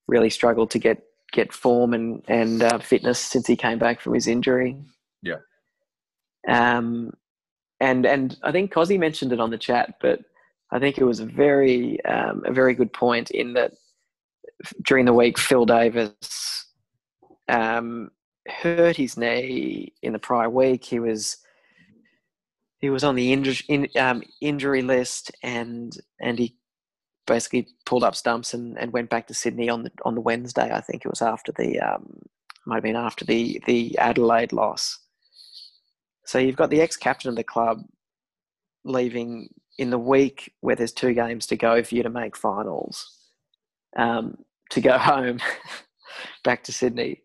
really struggled to get get form and and uh, fitness since he came back from his injury. Yeah. Um, and and I think Cosy mentioned it on the chat, but I think it was a very um, a very good point in that during the week Phil Davis um, hurt his knee in the prior week. He was he was on the injury in, um, injury list, and and he basically pulled up stumps and, and went back to Sydney on the on the Wednesday. I think it was after the um, might have been after the the Adelaide loss. So you've got the ex captain of the club leaving in the week where there's two games to go for you to make finals, um, to go home back to Sydney,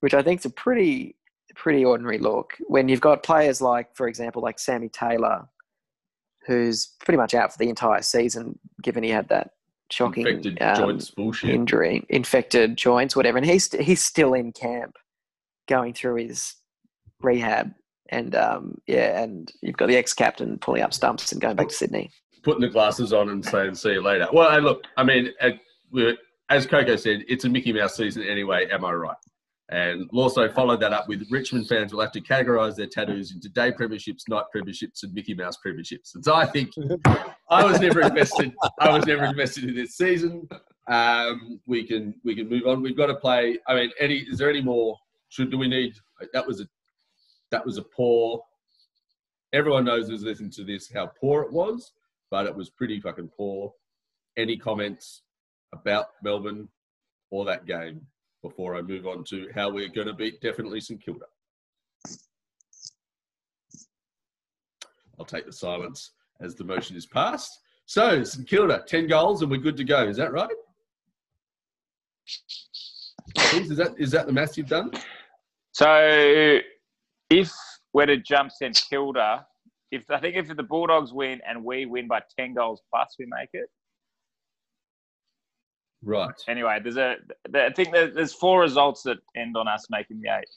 which I think is a pretty pretty ordinary look when you've got players like, for example, like Sammy Taylor, who's pretty much out for the entire season, given he had that shocking Infected um, joints bullshit. injury, infected joints, whatever, and he's he's still in camp, going through his rehab, and um, yeah, and you've got the ex-captain pulling up stumps and going back to Sydney. Putting the glasses on and saying, see you later. Well, and look, I mean, uh, we're- as Coco said, it's a Mickey Mouse season anyway, am I right? And also followed that up with Richmond fans will have to categorise their tattoos into day premierships, night premierships, and Mickey Mouse premierships. And so I think I was never invested. I was never invested in this season. Um, we can we can move on. We've got to play. I mean, any is there any more? Should do we need? That was a that was a poor. Everyone knows who's listening to this how poor it was, but it was pretty fucking poor. Any comments about Melbourne or that game before I move on to how we're going to beat definitely St Kilda? I'll take the silence as the motion is passed. So St Kilda, ten goals and we're good to go. Is that right? Is that is that the maths you've done? So if we're to jump St Kilda, if I think if the Bulldogs win and we win by ten goals plus, we make it. Right. Anyway, there's a I think there's four results that end on us making the eight,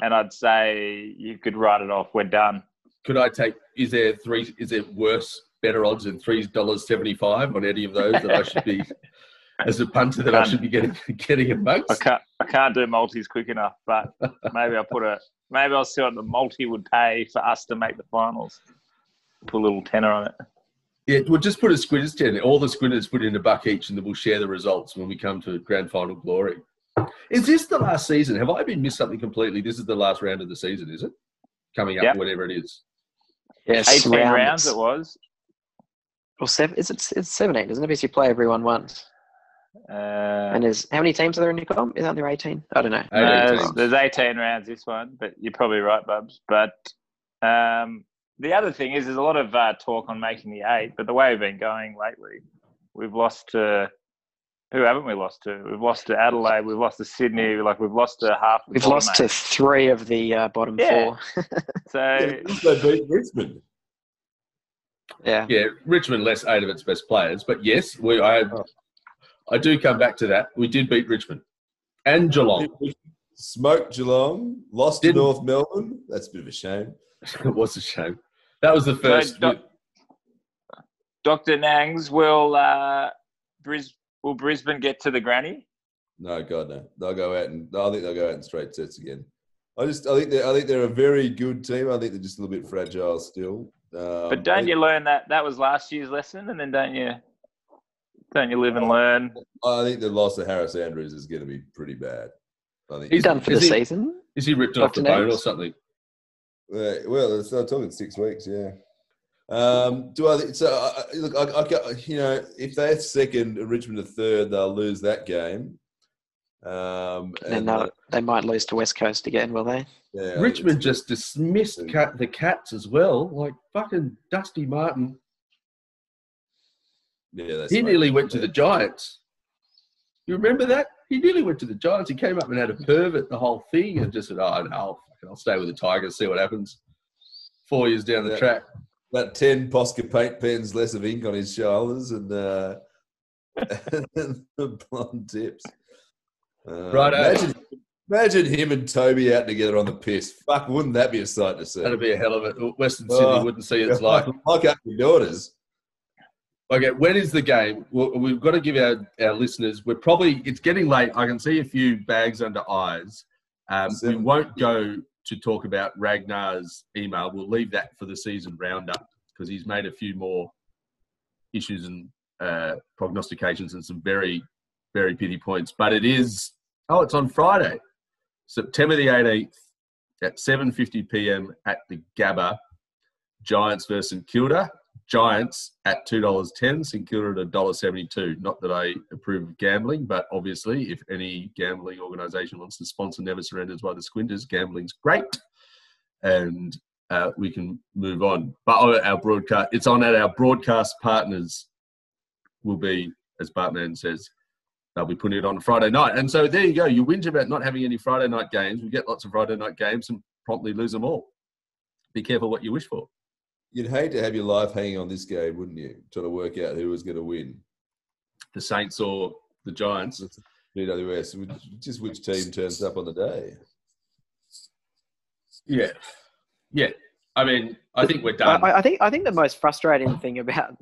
and I'd say you could write it off. We're done. Could I take? Is there three? Is there worse, better odds than three dollars seventy-five on any of those that I should be, as a punter, that I should be getting getting amongst? I can't I can't do multis quick enough, but maybe I'll put a maybe I'll see what the multi would pay for us to make the finals. Put a little tenner on it. Yeah, we'll just put a squidders ten. All the squidders put in a buck each, and then we'll share the results when we come to grand final glory. Is this the last season? Have I been missed something completely? This is the last round of the season, is it? Coming up, Yep. whatever it is. Yes, 18 rounds it was. Or seven? Is it? It's seventeen, isn't it? Because you play everyone once. Uh, And is how many teams are there in your comp? Is that there eighteen? I don't know. Eighteen no, there's, there's 18 rounds this one, but you're probably right, Bubs. But um, the other thing is, there's a lot of uh, talk on making the eight, but the way we've been going lately, we've lost to who haven't we lost to? We've lost to Adelaide, we've lost to Sydney, like we've lost to half. The We've bottom lost to three of the uh, bottom Yeah. four. So Yeah, also beat Richmond. yeah. Yeah, Richmond less eight of its best players, but yes, we I I do come back to that. We did beat Richmond and Geelong. Smoked Geelong, lost Didn't- to North Melbourne. That's a bit of a shame. it was a shame. That was the first. Doc- Dr. Nangs, will uh, Bris- will Brisbane get to the granny? No, God, no. They'll go out and I think they'll go out in straight sets again. I just, I think they're, I think they're a very good team. I think they're just a little bit fragile still. Um, But I don't think- you learn that that was last year's lesson, and then don't you don't you live and learn? I think the loss of Harris Andrews is going to be pretty bad. I think. He's Done for the is he- season. Is he ripped off the Dr. bone or something? Well, it's not talking six weeks. Yeah. Um, do I? So I, I- look, I, I, got- you know, if they're second and Richmond are third, they'll lose that game. Um, And then and, they'll- might lose to West Coast again, will they? yeah, Richmond just dismissed cat, the Cats as well. Like fucking Dusty Martin. Yeah, that's He nearly went to the Giants. You remember that? He nearly went to the Giants. He came up and had a pervert the whole thing and just said, "Oh no, I'll, I'll stay with the Tigers, see what happens." Four years down the Yeah. track, about 10 Posca paint pens less of ink on his shoulders and, uh, and the blonde tips. Uh, Righto. Imagine, imagine him and Toby out together on the piss. Fuck, wouldn't that be a sight to see? That'd be a hell of it. Western Oh. Sydney wouldn't see its like. like up your daughters. Okay, when is the game? Well, we've got to give our, our listeners. We're probably it's getting late. I can see a few bags under eyes. Um, we won't go to talk about Ragnar's email. We'll leave that for the season roundup because he's made a few more issues and uh, prognostications and some very very pity points. But it is oh, it's on Friday, September the eighteenth at seven fifty p.m. at the Gabba. Giants versus Kilda. Giants at two dollars ten, St Kilda at dollar seventy two. Not that I approve of gambling, but obviously, if any gambling organisation wants to sponsor Never Surrenders by the Squinters, gambling's great, and uh, we can move on. But our our broadcast, it's on at our broadcast partners. Will be, as Bartman says, they'll be putting it on Friday night. And so there you go. You whinge about not having any Friday night games. We get lots of Friday night games and promptly lose them all. Be careful what you wish for. You'd hate to have your life hanging on this game, wouldn't you? Trying to work out who was going to win. the Saints or the Giants. GWS, just which team turns up on the day. Yeah, yeah. I mean, I think we're done. I think I think the most frustrating thing about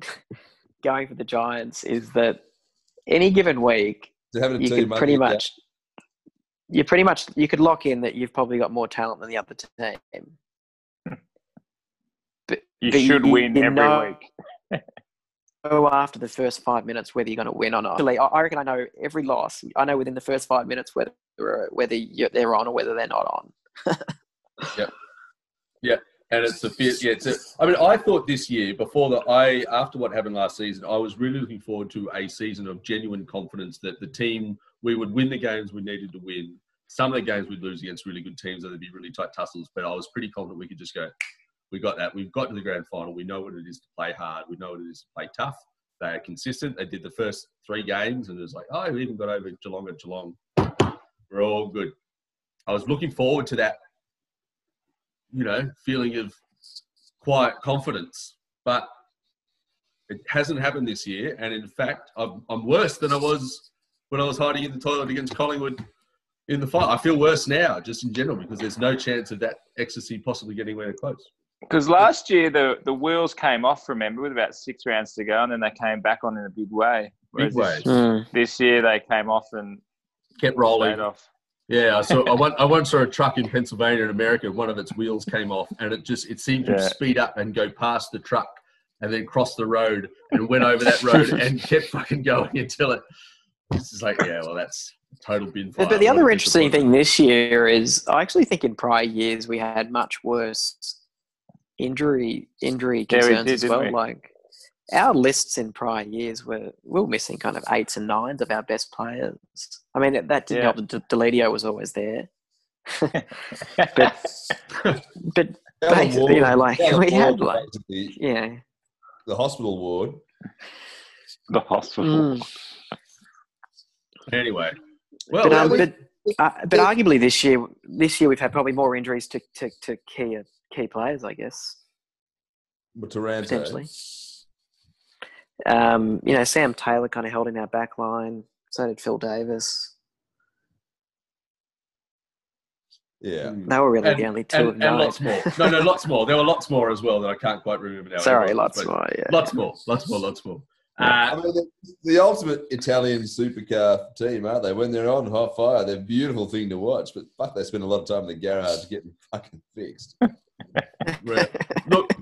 going for the Giants is that any given week So having a you team could pretty your belt- much you pretty much you could lock in that you've probably got more talent than the other team. But, You but should win every know week. after the first five minutes whether you're going to win or not. Actually, I I reckon I know every loss. I know within the first five minutes whether whether you're, they're on or whether they're not on. Yeah. Yeah. And it's a fit. Yeah, it's a, I mean, I thought this year before the I after what happened last season, I was really looking forward to a season of genuine confidence that the team we would win the games we needed to win. Some of the games we'd lose against really good teams, and there'd be really tight tussles. But I was pretty confident we could just go. We got that. We've got to the grand final. We know what it is to play hard. We know what it is to play tough. They are consistent. They did the first three games, and it was like, oh, we even got over Geelong at Geelong. We're all good. I was looking forward to that you know, feeling of quiet confidence. But it hasn't happened this year. And in fact, I'm, I'm worse than I was when I was hiding in the toilet against Collingwood in the fight. I feel worse now, just in general, because there's no chance of that ecstasy possibly getting anywhere close. Because last year the, the wheels came off, remember, with about six rounds to go, and then they came back on in a big way. Big Whereas way. This, hmm. this year they came off and Kept rolling. off. Yeah, I saw. I once, I once saw a truck in Pennsylvania in America. One of its wheels came off, and it just it seemed to Yeah. speed up and go past the truck, and then cross the road and went over that road and kept fucking going until it. It's just like, yeah, well, that's total bin fire. But, but the other interesting thing this year is I actually think in prior years we had much worse injury injury Yeah, we concerns did, as well. we? Like our lists in prior years were we were missing kind of eights and nines of our best players. I mean that, that didn't Yeah. help. that Deledio was always there, but but Basically, you know, like, we had, like- basically, yeah. the hospital ward. the hospital. Mm. Anyway, well, But, um, we- but, uh, but arguably this year, this year we've had probably more injuries to, to, to key key players, I guess. But Taranto. potentially. Um, you know, Sam Taylor kind of held in our back line. So did Phil Davis. Yeah. They were really And- the only two and, of and lots more. No, no, lots more. There were lots more as well that I can't quite remember now. Sorry, But- lots more. Yeah. Lots more. Lots more. Lots more. I Uh, mean, the, the ultimate Italian supercar team, aren't they? When they're on hot fire, they're a beautiful thing to watch. But fuck, they spend a lot of time in the garage getting fucking fixed. Look,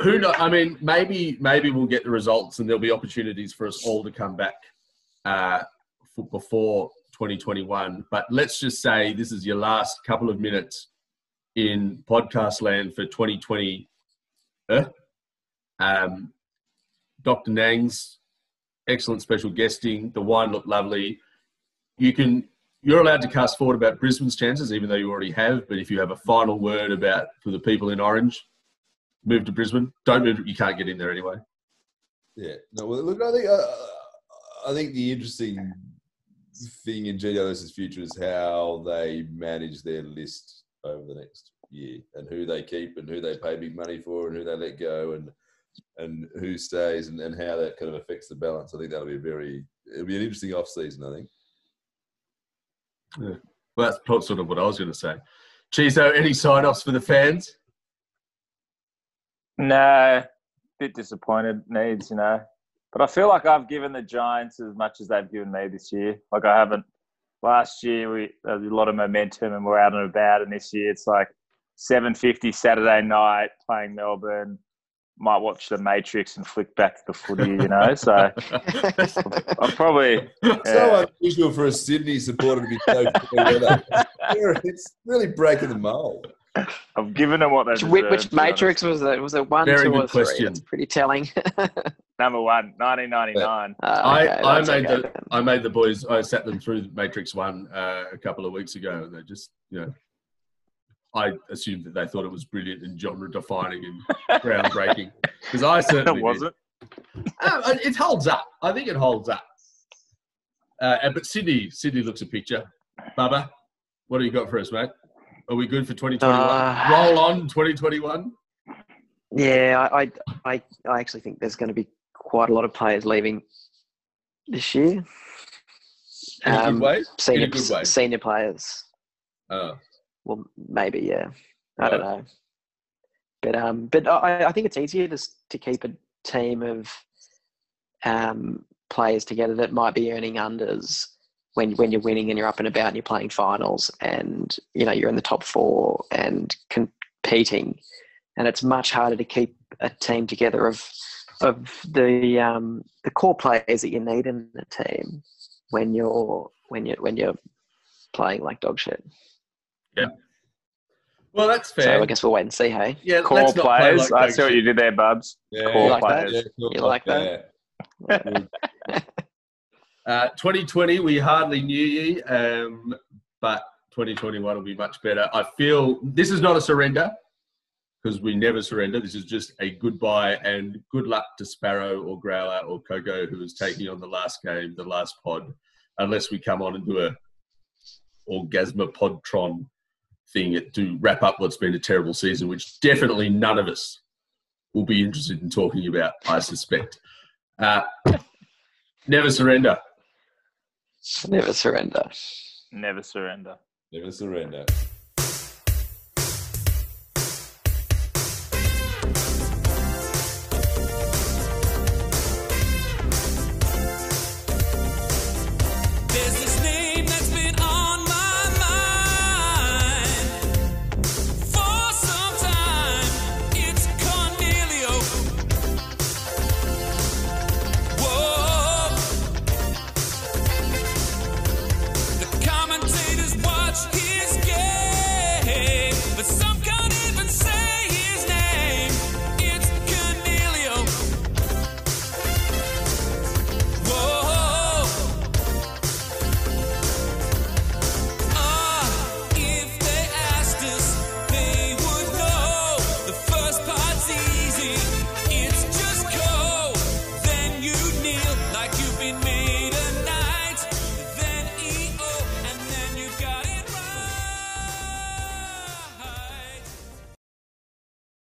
who know? I mean, maybe maybe we'll get the results, and there'll be opportunities for us all to come back uh, for, before 2021. But let's just say this is your last couple of minutes in podcast land for 2020. Uh, um, Dr. Nang's excellent special guesting. The wine looked lovely. You can you're allowed to cast forward about Brisbane's chances, even though you already have. But if you have a final word about for the people in Orange, move to Brisbane. Don't move. You can't get in there anyway. Yeah. No, well, look, I think uh, I think the interesting thing in GWS's future is how they manage their list over the next year and who they keep and who they pay big money for and who they let go and and who stays and, and how that kind of affects the balance. I think that'll be a very it'll be an interesting off season. I think. Well, that's sort of what I was going to say. Chizo, any sign-offs for the fans? No, bit disappointed. Needs, you know, but I feel like I've given the Giants as much as they've given me this year. Like I haven't. Last year we there was a lot of momentum and we're out and about, and this year it's like seven fifty Saturday night playing Melbourne. Might watch the Matrix and flick back to the footy, you know. So I'm probably So unusual for a Sydney supporter to be so weather. It's really breaking the mold. I've given them what they Which, deserve. which, which. Matrix was it? Was it one, Very two, good or three? question. That's pretty telling. Number one, 1999. Ah, okay, I, I made okay the then. I made the boys. I sat them through Matrix One uh, a couple of weeks ago, and they just you know, I assumed that they thought it was brilliant and genre defining and groundbreaking because I certainly It wasn't. Uh, it holds up. I think it holds up. Uh, and- but Sydney, Sydney looks a picture. Bubba, what do you got for us, mate? Are we good for 2021? Uh, Roll on 2021. Yeah, I, I, I, I actually think there's going to be quite a lot of players leaving this year. In a Um, good way. Senior, In a good way. senior players. Uh, Well, maybe, yeah. I don't know. But um, but I, I think it's easier to to keep a team of um players together that might be earning unders when when you're winning and you're up and about and you're playing finals and you know you're in the top four and competing, and it's much harder to keep a team together of of the um the core players that you need in the team when you're when you when you're playing like dog shit. Well, that's fair. So fair. I guess we'll wait and see. Hey. yeah, Core let's not play players. like I dog see what you did there, Bubs. Yeah, Core like that? players. You like that? Uh, 2020, we hardly knew ye, um, but 2021 will be much better. I feel this is not a surrender because we never surrender. This is just a goodbye and good luck to Sparrow or Growler or Coco who is taking on the last game, the last pod, unless we come on and do a Orgasma Podtron thing to wrap up what's been a terrible season, which definitely none of us will be interested in talking about, I suspect. Uh, never surrender. Never surrender. Never surrender. Never surrender.